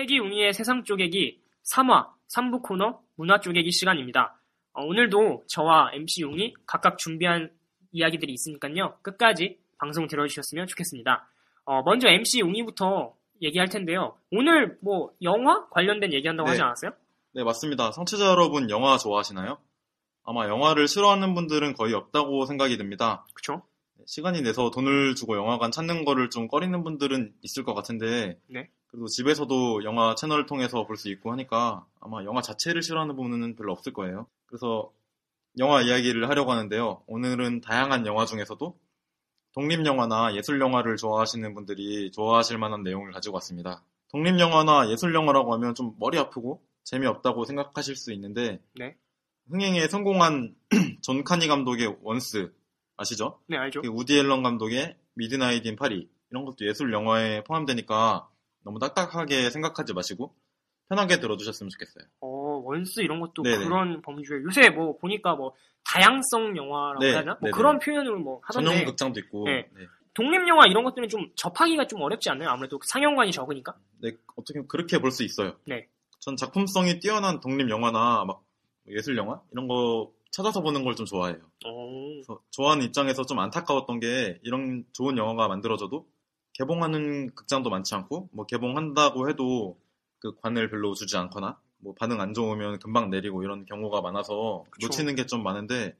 태기웅이의 세상 쪼개기 3화 3부 코너 문화 쪼개기 시간입니다. 어, 오늘도 저와 MC 용이 각각 준비한 이야기들이 있으니까요. 끝까지 방송 들어주셨으면 좋겠습니다. 어, 먼저 MC 용이부터 얘기할 텐데요. 오늘 뭐 영화 관련된 얘기한다고 네. 하지 않았어요? 네, 맞습니다. 성취자 여러분 영화 좋아하시나요? 아마 영화를 싫어하는 분들은 거의 없다고 생각이 듭니다. 그쵸? 시간이 내서 돈을 주고 영화관 찾는 거를 좀 꺼리는 분들은 있을 것 같은데, 네. 그래도 집에서도 영화 채널을 통해서 볼 수 있고 하니까 아마 영화 자체를 싫어하는 분은 별로 없을 거예요. 그래서 영화 이야기를 하려고 하는데요. 오늘은 다양한 영화 중에서도 독립영화나 예술영화를 좋아하시는 분들이 좋아하실 만한 내용을 가지고 왔습니다. 독립영화나 예술영화라고 하면 좀 머리 아프고 재미없다고 생각하실 수 있는데, 네. 흥행에 성공한 존 카니 감독의 원스 아시죠? 네, 알죠. 그 우디 앨런 감독의 미드나잇 인 파리 이런 것도 예술 영화에 포함되니까 너무 딱딱하게 생각하지 마시고 편하게 들어주셨으면 좋겠어요. 어, 원스 이런 것도 네네. 그런 범주에 요새 뭐 보니까 뭐 다양성 영화라고 네, 해야 하나? 뭐 네네. 그런 표현을 뭐 하던데 전용 극장도 있고 네. 네. 독립 영화 이런 것들은 좀 접하기가 좀 어렵지 않나요? 아무래도 상영관이 적으니까. 네, 어떻게 보면 그렇게 볼 수 있어요. 네. 전 작품성이 뛰어난 독립 영화나 막 예술 영화 이런 거 찾아서 보는 걸 좀 좋아해요. 좋아하는 입장에서 좀 안타까웠던 게 이런 좋은 영화가 만들어져도 개봉하는 극장도 많지 않고 뭐 개봉한다고 해도 그 관을 별로 주지 않거나 뭐 반응 안 좋으면 금방 내리고 이런 경우가 많아서 그쵸. 놓치는 게 좀 많은데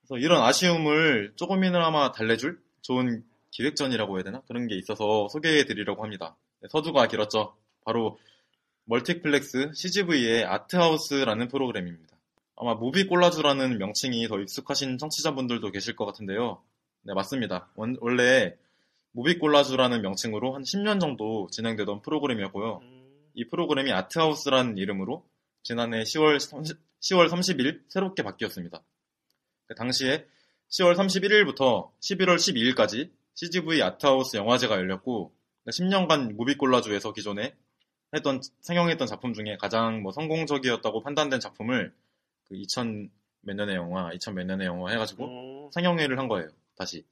그래서 이런 아쉬움을 조금이나마 달래줄 좋은 기획전이라고 해야 되나 그런 게 있어서 소개해 드리려고 합니다. 네, 서두가 길었죠. 바로 멀티플렉스 CGV의 아트하우스라는 프로그램입니다. 아마 무비 꼴라주라는 명칭이 더 익숙하신 청취자분들도 계실 것 같은데요. 네, 맞습니다. 원- 원래 무비 꼴라주라는 명칭으로 한 10년 정도 진행되던 프로그램이었고요. 음, 이 프로그램이 아트하우스라는 이름으로 지난해 10월 30, 10월 30일 새롭게 바뀌었습니다. 그 당시에 10월 31일부터 11월 12일까지 CGV 아트하우스 영화제가 열렸고 10년간 무비 꼴라주에서 기존에 했던 상영했던 작품 중에 가장 뭐 성공적이었다고 판단된 작품을 그 2000 몇 년의 영화, 2000 몇 년의 영화 해가지고 어, 상영회를 한 거예요. 다시.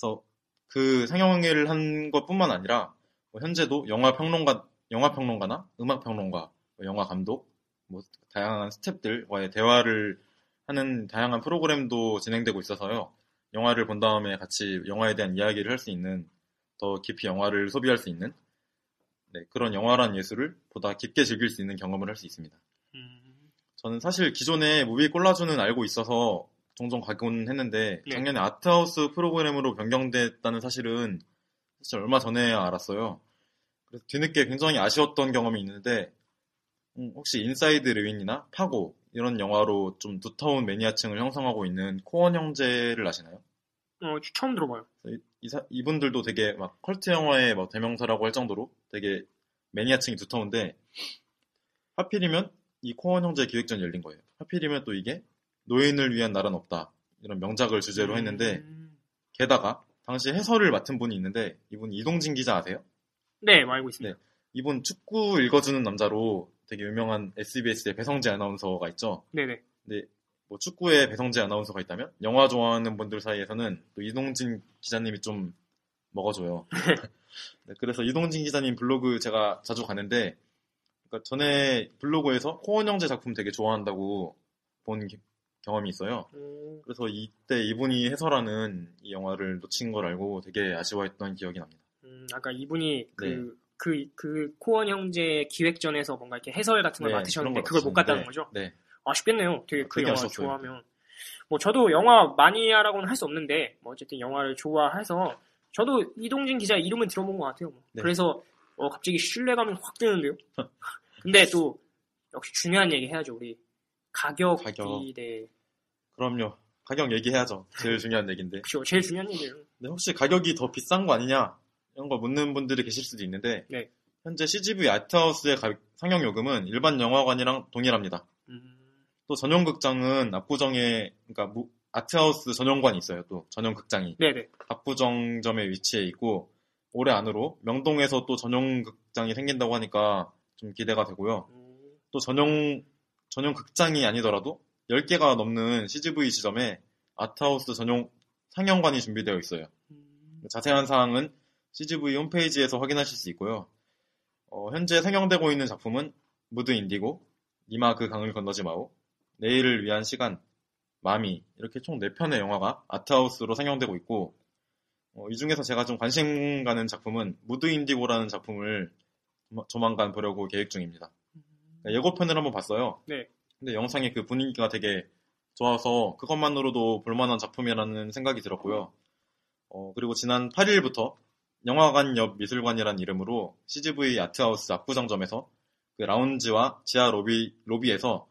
그래서 그 상영회를 한 것뿐만 아니라 뭐 현재도 영화 평론가, 영화 평론가나 음악 평론가, 뭐 영화 감독, 뭐 다양한 스탭들과의 대화를 하는 다양한 프로그램도 진행되고 있어서요. 영화를 본 다음에 같이 영화에 대한 이야기를 할 수 있는 더 깊이 영화를 소비할 수 있는 네, 그런 영화란 예술을 보다 깊게 즐길 수 있는 경험을 할 수 있습니다. 음, 저는 사실 기존에 무비 콜라주는 알고 있어서 종종 가곤 했는데 네. 작년에 아트하우스 프로그램으로 변경됐다는 사실은 사실 얼마 전에 알았어요. 그래서 뒤늦게 굉장히 아쉬웠던 경험이 있는데 음, 혹시 인사이드 르윈이나 파고 이런 영화로 좀 두터운 매니아층을 형성하고 있는 코언 형제를 아시나요? 어, 처음 들어봐요. 이, 사- 이분들도 되게 막 컬트 영화의 막 대명사라고 할 정도로 되게 매니아층이 두터운데 하필이면 이 코언 형제 기획전이 열린 거예요. 하필이면 또 이게 노인을 위한 나라는 없다 이런 명작을 주제로 했는데 음, 게다가 당시 해설을 맡은 분이 있는데 이분 이동진 기자 아세요? 네, 알고 있습니다. 이분 축구 읽어주는 남자로 되게 유명한 SBS의 배성재 아나운서가 있죠. 네네. 근데 뭐 축구에 배성재 아나운서가 있다면 영화 좋아하는 분들 사이에서는 또 이동진 기자님이 좀 먹어줘요. 네, 그래서 이동진 기자님 블로그 제가 자주 가는데 그러니까 전에 블로그에서 형제 작품 되게 좋아한다고 본 기- 경험이 있어요. 음, 그래서 이때 이분이 해설하는 이 영화를 놓친 걸 알고 되게 아쉬워했던 기억이 납니다. 음, 아까 이분이 그, 네. 그, 그 코원 형제 기획전에서 뭔가 이렇게 해설 같은 걸 네, 맡으셨는데 걸 그걸 못 갔다는 거죠? 네. 아쉽겠네요. 되게 그 되게 영화 아쉬웠어요. 좋아하면. 뭐 저도 영화 마니아라고는 할 수 없는데 뭐 어쨌든 영화를 좋아해서 저도 이동진 기자 이름은 들어본 것 같아요. 뭐. 네. 그래서 어, 갑자기 신뢰감이 확 드는데요. 근데 또 역시 중요한 얘기 해야죠. 우리 가격이 가격. 네, 그럼요. 가격 얘기해야죠. 제일 중요한 얘기인데. 그렇죠. 제일 중요한 얘기예요. 근데 혹시 가격이 더 비싼 거 아니냐? 이런 거 묻는 분들이 계실 수도 있는데 네. 현재 CGV 아트하우스의 가- 상영 요금은 일반 영화관이랑 동일합니다. 음, 또 전용 극장은 압구정에 그러니까 무- 아트하우스 전용관이 있어요. 또 전용 극장이 네네. 압구정점에 위치해 있고 올해 안으로 명동에서 또 전용 극장이 생긴다고 하니까 좀 기대가 되고요. 음, 또 전용 전용 극장이 아니더라도 10개가 넘는 CGV 지점에 아트하우스 전용 상영관이 준비되어 있어요. 음, 자세한 사항은 CGV 홈페이지에서 확인하실 수 있고요. 어, 현재 상영되고 있는 작품은 무드 인디고, 니마 그 강을 건너지 마오, 내일을 위한 시간, 마미 이렇게 총 4편의 영화가 아트하우스로 상영되고 있고 어, 이 중에서 제가 좀 관심 가는 작품은 무드 인디고라는 작품을 조만간 보려고 계획 중입니다. 그러니까 예고편을 한번 봤어요. 네. 근데 영상의 그 분위기가 되게 좋아서 그것만으로도 볼만한 작품이라는 생각이 들었고요. 어, 그리고 지난 8일부터 영화관 옆 미술관이란 이름으로 CGV 아트하우스 압구정점에서 그 라운지와 지하 로비, 로비에서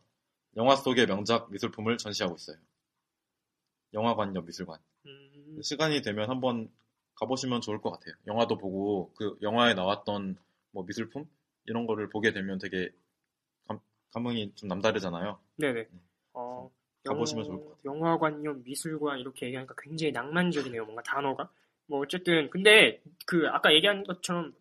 영화 속의 명작 미술품을 전시하고 있어요. 영화관 옆 미술관. 음, 시간이 되면 한번 가보시면 좋을 것 같아요. 영화도 보고 그 영화에 나왔던 뭐 미술품 이런 거를 보게 되면 되게 감, 감흥이 좀 남다르잖아요. 네네. 어, 가보시면 좋을 것 같아요. 영화관이요, 미술관 이렇게 얘기하니까 굉장히 낭만적이네요. 뭔가 단어가. 뭐 어쨌든 근데 그 아까 얘기한 것처럼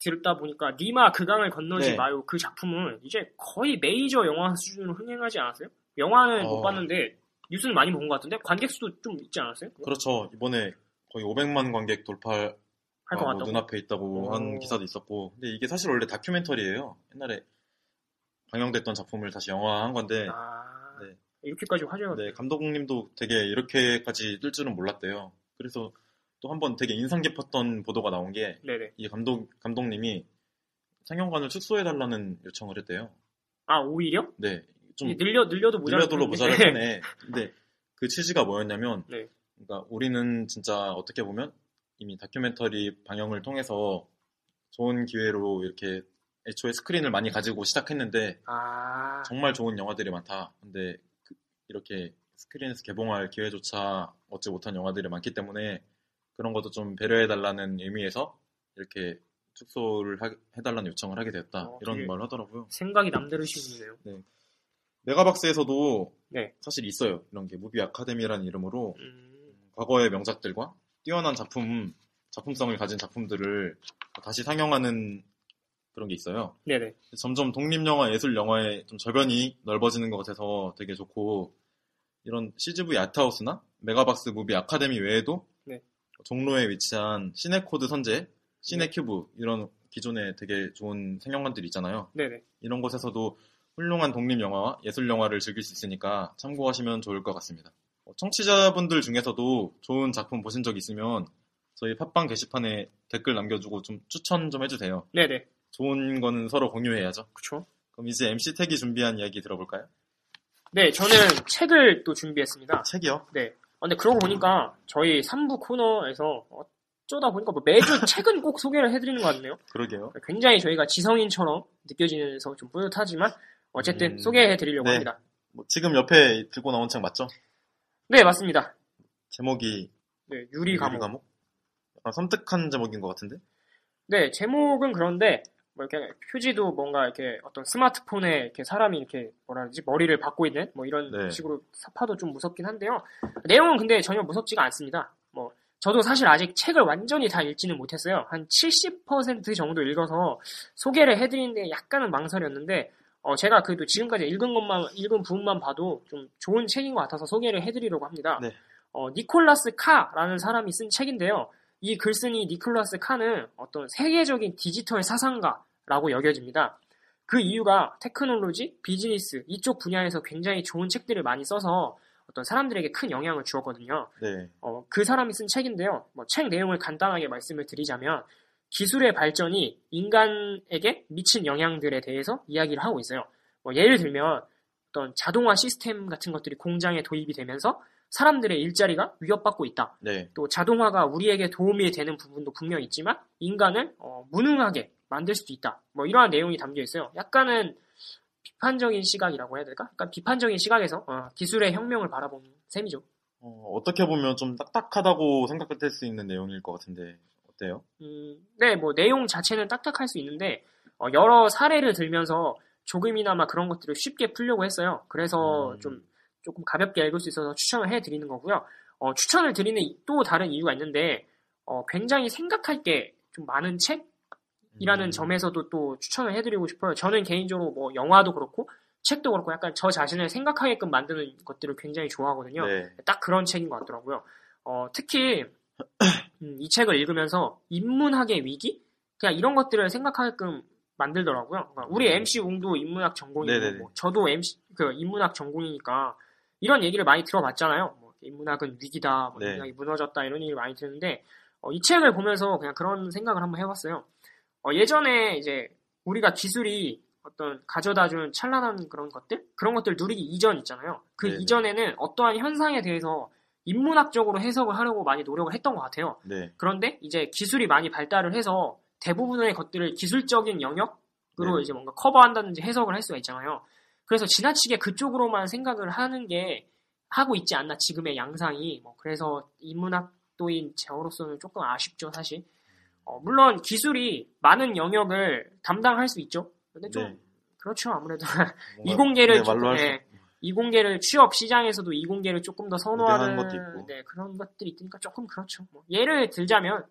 들었다 보니까 니마 그강을 건너지 네. 마요 그 작품은 이제 거의 메이저 영화 수준으로 흥행하지 않았어요? 영화는 못 어. 봤는데 뉴스는 많이 본 것 같은데 관객 수도 좀 있지 않았어요? 그렇죠. 이번에 거의 500만 관객 돌파가 할것뭐 같다고. 눈앞에 있다고 오. 한 기사도 있었고. 근데 이게 사실 원래 다큐멘터리예요. 옛날에 방영됐던 작품을 다시 영화한 건데 아 네. 이렇게까지 화제가 네, 감독님도 되게 이렇게까지 뜰 줄은 몰랐대요. 그래서 또 한 번 되게 인상 깊었던 보도가 나온 게 이. 감독 감독님이 상영관을 축소해 달라는 요청을 했대요. 아 오히려 네, 좀 늘려 늘려도 모자라. 늘려도 모자랄 편에. 근데 그 취지가 뭐였냐면, 네. 그러니까 우리는 진짜 어떻게 보면 이미 다큐멘터리 방영을 통해서 좋은 기회로 이렇게 애초에 스크린을 많이 가지고 시작했는데 아 정말 좋은 영화들이 많다. 근데 그- 이렇게 스크린에서 개봉할 기회조차 얻지 못한 영화들이 많기 때문에 그런 것도 좀 배려해달라는 의미에서 이렇게 축소를 하- 해달라는 요청을 하게 되었다. 어, 이런 말을 하더라고요. 생각이 남다르시네요. 메가박스에서도 네. 사실 있어요. 이런 게 무비 아카데미라는 이름으로 음, 과거의 명작들과 뛰어난 작품, 작품성을 가진 작품들을 다시 상영하는 그런 게 있어요. 네네. 점점 독립 영화, 예술 영화의 좀 저변이 넓어지는 것 같아서 되게 좋고, 이런 CGV 아트하우스나 메가박스 무비 아카데미 외에도 네. 종로에 위치한 시네코드 선재, 시네큐브, 이런 기존에 되게 좋은 상영관들이 있잖아요. 네네. 이런 곳에서도 훌륭한 독립 영화와 예술 영화를 즐길 수 있으니까 참고하시면 좋을 것 같습니다. 어, 청취자분들 중에서도 좋은 작품 보신 적 있으면 저희 팟빵 게시판에 댓글 남겨주고 좀 추천 좀 해주세요. 네네. 좋은 거는 서로 공유해야죠. 그쵸. 그럼 이제 MC 택이 준비한 이야기 들어볼까요? 네, 저는 책을 또 준비했습니다. 책이요? 네. 어, 근데 그러고 보니까 저희 3부 코너에서 어쩌다 보니까 뭐 매주 책은 꼭 소개를 해드리는 것 같네요. 그러게요. 굉장히 저희가 지성인처럼 느껴지면서 좀 뿌듯하지만 어쨌든 음, 소개해드리려고 네. 합니다. 뭐 지금 옆에 들고 나온 책 맞죠? 네, 맞습니다. 제목이 네, 유리 감옥. 감옥? 약간 섬뜩한 제목인 것 같은데? 네, 제목은 그런데 뭐 이렇게 표지도 뭔가 이렇게 어떤 스마트폰에 이렇게 사람이 이렇게 뭐라 그러지 머리를 박고 있는 뭐 이런 네. 식으로 사파도 좀 무섭긴 한데요. 내용은 근데 전혀 무섭지가 않습니다. 뭐 저도 사실 아직 책을 완전히 다 읽지는 못했어요. 한 70% 정도 읽어서 소개를 해드리는데 약간은 망설였는데 어, 제가 그래도 지금까지 읽은 것만 읽은 부분만 봐도 좀 좋은 책인 것 같아서 소개를 해드리려고 합니다. 네. 어, 니콜라스 카라는 사람이 쓴 책인데요. 이 글쓴이 니콜라스 카는 어떤 세계적인 디지털 사상가라고 여겨집니다. 그 이유가 테크놀로지, 비즈니스 이쪽 분야에서 굉장히 좋은 책들을 많이 써서 어떤 사람들에게 큰 영향을 주었거든요. 네. 어, 그 사람이 쓴 책인데요. 뭐 책 내용을 간단하게 말씀을 드리자면 기술의 발전이 인간에게 미친 영향들에 대해서 이야기를 하고 있어요. 뭐 예를 들면 어떤 자동화 시스템 같은 것들이 공장에 도입이 되면서 사람들의 일자리가 위협받고 있다. 네. 또 자동화가 우리에게 도움이 되는 부분도 분명히 있지만 인간을 어, 무능하게 만들 수도 있다. 뭐 이러한 내용이 담겨 있어요. 약간은 비판적인 시각이라고 해야 될까? 약간 비판적인 시각에서 어, 기술의 혁명을 바라보는 셈이죠. 어, 떻게 보면 좀 딱딱하다고 생각될 수 있는 내용일 것 같은데 어때요? 음, 네, 뭐 내용 자체는 딱딱할 수 있는데 어, 여러 사례를 들면서 조금이나마 그런 것들을 쉽게 풀려고 했어요. 그래서 음. 좀 조금 가볍게 읽을 수 있어서 추천을 해드리는 거고요. 어, 추천을 드리는 또 다른 이유가 있는데 어, 굉장히 생각할 게 좀 많은 책이라는 음. 점에서도 또 추천을 해드리고 싶어요. 저는 개인적으로 뭐 영화도 그렇고 책도 그렇고 약간 저 자신을 생각하게끔 만드는 것들을 굉장히 좋아하거든요. 네. 딱 그런 책인 것 같더라고요. 어, 특히 음, 이 책을 읽으면서 인문학의 위기? 그냥 이런 것들을 생각하게끔 만들더라고요. 그러니까 우리 MC 웅도 인문학 전공이고 음. 뭐 저도 MC 그 인문학 전공이니까 이런 얘기를 많이 들어봤잖아요. 뭐 인문학은 위기다, 뭐 네. 인문학이 무너졌다 이런 얘기를 많이 듣는데 어, 이 책을 보면서 그냥 그런 생각을 한번 해봤어요. 어, 예전에 이제 우리가 기술이 어떤 가져다준 찬란한 그런 것들 그런 것들 누리기 이전 있잖아요. 그 네네. 이전에는 어떠한 현상에 대해서 인문학적으로 해석을 하려고 많이 노력을 했던 것 같아요. 네. 그런데 이제 기술이 많이 발달을 해서 대부분의 것들을 기술적인 영역으로 네. 이제 뭔가 커버한다든지 해석을 할 수가 있잖아요. 그래서 지나치게 그쪽으로만 생각을 하는 게 하고 있지 않나 지금의 양상이 뭐 그래서 인문학도인 저로서는 조금 아쉽죠 사실. 어, 물론 기술이 많은 영역을 담당할 수 있죠. 근데 좀 네. 그렇죠 아무래도 이공계를 네. 네. 이공계를 취업 시장에서도 이공계를 조금 더 선호하는 것도 있고. 네, 그런 것들이 있으니까 조금 그렇죠. 뭐 예를 들자면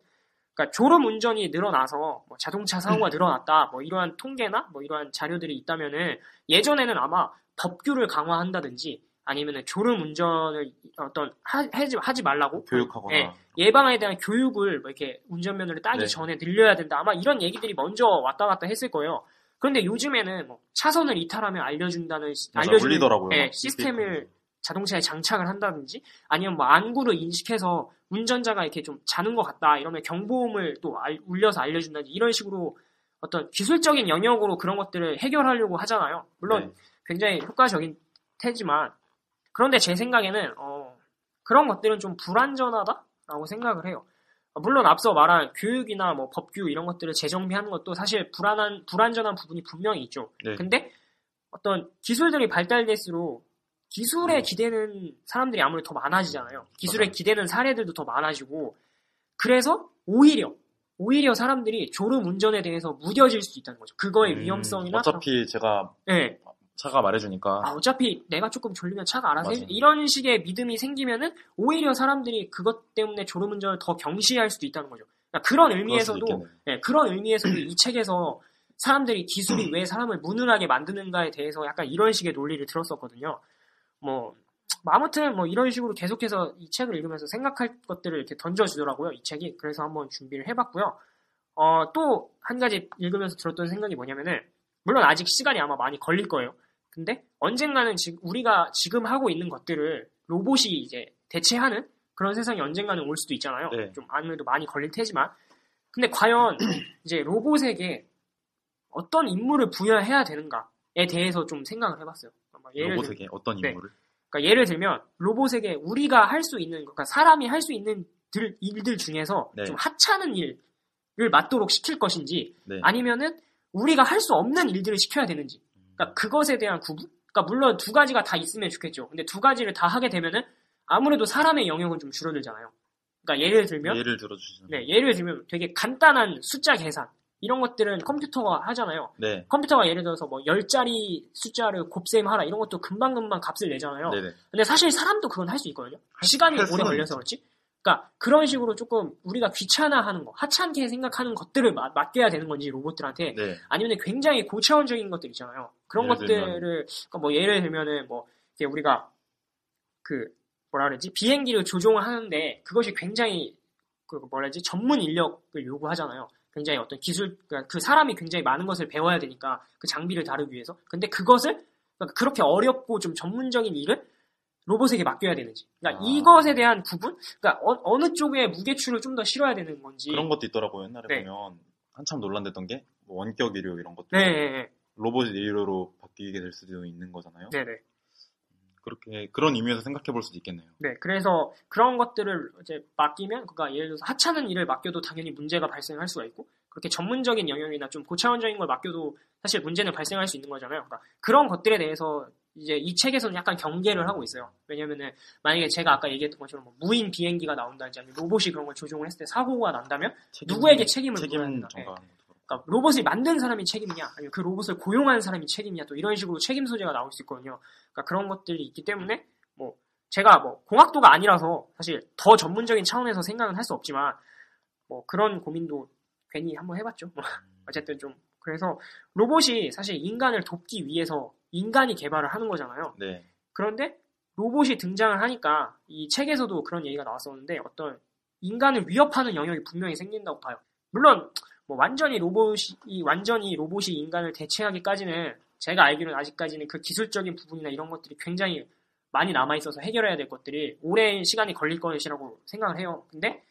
그러니까 졸음 운전이 늘어나서 뭐 자동차 사고가 늘어났다. 뭐 이러한 통계나 뭐 이러한 자료들이 있다면은 예전에는 아마 법규를 강화한다든지 아니면은 졸음 운전을 어떤 하, 하지, 하지 말라고 교육하거나. 예, 예방에 대한 교육을 뭐 이렇게 운전면허를 따기 네. 전에 늘려야 된다. 아마 이런 얘기들이 먼저 왔다 갔다 했을 거예요. 그런데 요즘에는 뭐 차선을 이탈하면 알려준다는 맞아, 알려주는. 예, 막 시스템을 자동차에 장착을 한다든지 아니면 뭐 안구를 인식해서 운전자가 이렇게 좀 자는 것 같다 이러면 경보음을 또 알- 울려서 알려준다든지 이런 식으로 어떤 기술적인 영역으로 그런 것들을 해결하려고 하잖아요. 물론 네. 굉장히 효과적인 테지만 그런데 제 생각에는 어, 그런 것들은 좀 불완전하다라고 생각을 해요. 어, 물론 앞서 말한 교육이나 뭐 법규 이런 것들을 재정비하는 것도 사실 불안한 불완전한 부분이 분명히 있죠. 네. 근데 어떤 기술들이 발달될수록 기술에 기대는 사람들이 아무래도 더 많아지잖아요. 기술에. 기대는 사례들도 더 많아지고 그래서 오히려 오히려 사람들이 졸음 운전에 대해서 무뎌질 수 있다는 거죠. 그거의 음, 위험성이나 어차피 제가 네. 차가 말해주니까. 아, 어차피 내가 조금 졸리면 차가 알아서 맞아. 해. 이런 식의 믿음이 생기면은 오히려 사람들이 그것 때문에 졸음 운전을 더 경시할 수도 있다는 거죠. 그러니까 그런 의미에서도. 네, 그런 의미에서도 이 책에서 사람들이 기술이 왜 사람을 무능하게 만드는가에 대해서 약간 이런 식의 논리를 들었었거든요. 뭐, 뭐 아무튼 뭐 이런 식으로 계속해서 이 책을 읽으면서 생각할 것들을 이렇게 던져주더라고요. 이 책이. 그래서 한번 준비를 해봤고요. 어, 또 한 가지 읽으면서 들었던 생각이 뭐냐면은 물론 아직 시간이 아마 많이 걸릴 거예요. 근데 언젠가는 지금 우리가 지금 하고 있는 것들을 로봇이 이제 대체하는 그런 세상이 언젠가는 올 수도 있잖아요. 네. 좀 아무래도 많이 걸릴 테지만. 근데 과연 이제 로봇에게 어떤 임무를 부여해야 되는가에 대해서 좀 생각을 해봤어요. 들, 로봇에게 어떤 네. 임무를? 그러니까 예를 들면 로봇에게 우리가 할 수 있는 그러니까 사람이 할 수 있는 들- 일들 중에서 네. 좀 하찮은 일을 맞도록 시킬 것인지 네. 아니면은 우리가 할 수 없는 일들을 시켜야 되는지 그러니까 그것에 대한 구분? 그러니까 물론 두 가지가 다 있으면 좋겠죠. 근데 두 가지를 다 하게 되면은 아무래도 사람의 영역은 좀 줄어들잖아요. 그러니까 예를 들면 예를 들어주시면. 네, 예를 들면 되게 간단한 숫자 계산 이런 것들은 컴퓨터가 하잖아요. 네. 컴퓨터가 예를 들어서 뭐 10자리 숫자를 곱셈하라 이런 것도 금방금방 값을 내잖아요. 네네. 근데 사실 사람도 그건 할 수 있거든요. 시간이 할 오래 걸려서 그렇지. 그러니까 그런 식으로 조금 우리가 귀찮아하는 거, 하찮게 생각하는 것들을 마- 맡겨야 되는 건지 로봇들한테 네. 아니면 굉장히 고차원적인 것들 있잖아요. 그런 예를 것들을? 그러니까 뭐 예를 들면은 뭐 우리가 그 뭐라 그러지 비행기를 조종을 하는데 그것이 굉장히 그 뭐라 그러지 전문 인력을 요구하잖아요. 굉장히 어떤 기술, 그러니까 그 사람이 굉장히 많은 것을 배워야 되니까 그 장비를 다루기 위해서. 근데 그것을 그러니까 그렇게 어렵고 좀 전문적인 일을 로봇에게 맡겨야 되는지. 그러니까 아. 이것에 대한 부분, 그러니까 어, 느 쪽에 무게추를 좀 더 실어야 되는 건지. 그런 것도 있더라고요. 옛날에 네. 보면 한참 논란됐던 게뭐 원격 의료 이런 것도 네, 네, 네, 로봇 의료로 바뀌게 될 수도 있는 거잖아요. 네, 네. 그렇게 그런 의미에서 생각해 볼 수도 있겠네요. 네, 그래서 그런 것들을 이제 맡기면, 그러니까 예를 들어서 하찮은 일을 맡겨도 당연히 문제가 발생할 수가 있고, 그렇게 전문적인 영역이나 좀 고차원적인 걸 맡겨도 사실 문제는 발생할 수 있는 거잖아요. 그러니까 그런 것들에 대해서 이제 이 책에서는 약간 경계를 하고 있어요. 왜냐면은 만약에 제가 아까 얘기했던 것처럼 뭐 무인 비행기가 나온다든지 아니면 로봇이 그런 걸 조종을 했을 때 사고가 난다면 책임- 누구에게 책임을 물어야 책임 된다. 네. 그러니까 로봇을 만든 사람이 책임이냐, 아니면 그 로봇을 고용한 사람이 책임이냐, 또 이런 식으로 책임 소재가 나올 수 있거든요. 그러니까 그런 것들이 있기 때문에 뭐 제가 뭐 공학도가 아니라서 사실 더 전문적인 차원에서 생각은 할 수 없지만 뭐 그런 고민도 괜히 한번 해봤죠. 뭐 어쨌든 좀 그래서 로봇이 사실 인간을 돕기 위해서 인간이 개발을 하는 거잖아요. 네. 그런데 로봇이 등장을 하니까 이 책에서도 그런 얘기가 나왔었는데 어떤 인간을 위협하는 영역이 분명히 생긴다고 봐요. 물론 뭐 완전히 로봇이 완전히 로봇이 인간을 대체하기까지는 제가 알기로는 아직까지는 그 기술적인 부분이나 이런 것들이 굉장히 많이 남아 있어서 해결해야 될 것들이 오랜 시간이 걸릴 것이라고 생각을 해요. 근데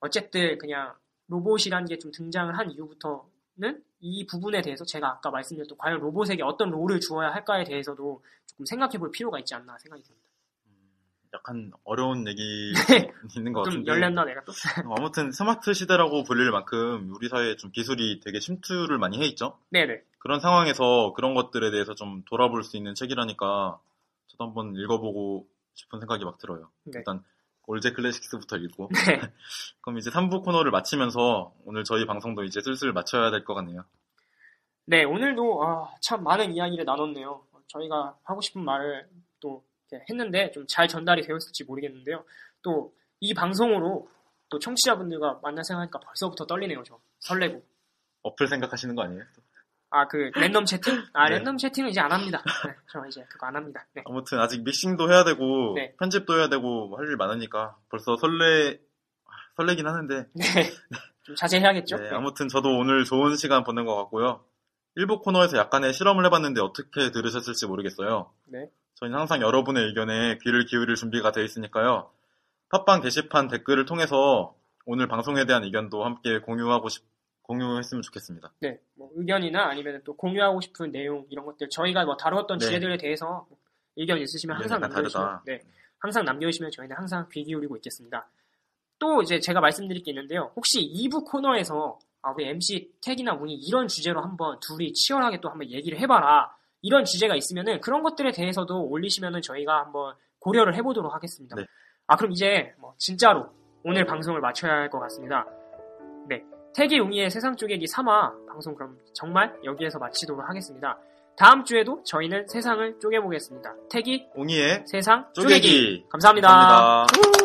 어쨌든 그냥 로봇이라는 게 좀 등장을 한 이후부터는 이 부분에 대해서 제가 아까 말씀드렸던 과연 로봇에게 어떤 롤을 주어야 할까에 대해서도 조금 생각해 볼 필요가 있지 않나 생각이 듭니다. 음, 약간 어려운 얘기 네. 있는 것좀 같은데. 열렸나 내가 또? 어, 아무튼 스마트 시대라고 불릴 만큼 우리 사회에 좀 기술이 되게 침투를 많이 해 있죠. 네네. 그런 상황에서 그런 것들에 대해서 좀 돌아볼 수 있는 책이라니까 저도 한번 읽어보고 싶은 생각이 막 들어요. 네. 일단 올제 클래식스부터 읽고 네. 그럼 이제 3부 코너를 마치면서 오늘 저희 방송도 이제 슬슬 마쳐야 될 것 같네요. 네, 오늘도 아, 참 많은 이야기를 나눴네요. 저희가 하고 싶은 말을 또 했는데 좀 잘 전달이 되었을지 모르겠는데요. 또 이 방송으로 또 청취자분들과 만날 생각하니까 벌써부터 떨리네요, 저. 설레고. 어플 생각하시는 거 아니에요? 아, 그 랜덤 채팅? 아, 네. 랜덤 채팅은 이제 안 합니다. 네, 저 이제 그거 안 합니다. 네. 아무튼 아직 믹싱도 해야 되고 네. 편집도 해야 되고 뭐 할일 많으니까 벌써 설레 아, 설레긴 하는데 네. 좀 자제해야겠죠? 네, 네. 아무튼 저도 오늘 좋은 시간 보낸 것 같고요. 일부 코너에서 약간의 실험을 해봤는데 어떻게 들으셨을지 모르겠어요. 네. 저희는 항상 여러분의 의견에 귀를 기울일 준비가 되어 있으니까요. 팟빵 게시판 댓글을 통해서 오늘 방송에 대한 의견도 함께 공유하고 싶, 공유했으면 좋겠습니다. 네, 뭐 의견이나 아니면 또 공유하고 싶은 내용 이런 것들 저희가 뭐 다루었던 네. 주제들에 대해서 의견 있으시면 항상 남겨주시면. 네, 항상 남겨주시면 저희는 항상 귀 기울이고 있겠습니다. 또 이제 제가 말씀드릴 게 있는데요. 혹시 2부 코너에서 아, 우리 MC 택이나 문이 이런 주제로 한번 둘이 치열하게 또 한번 얘기를 해봐라 이런 주제가 있으면은 그런 것들에 대해서도 올리시면은 저희가 한번 고려를 해보도록 하겠습니다. 네. 아 그럼 이제 뭐 진짜로 오늘 방송을 마쳐야 할 것 같습니다. 네. 태기 용이의 세상 쪼개기 3화 방송 그럼 정말 여기에서 마치도록 하겠습니다. 다음 주에도 저희는 세상을 쪼개보겠습니다. 태기 옹이의 세상 쪼개기. 쪼개기. 감사합니다. 감사합니다. 우!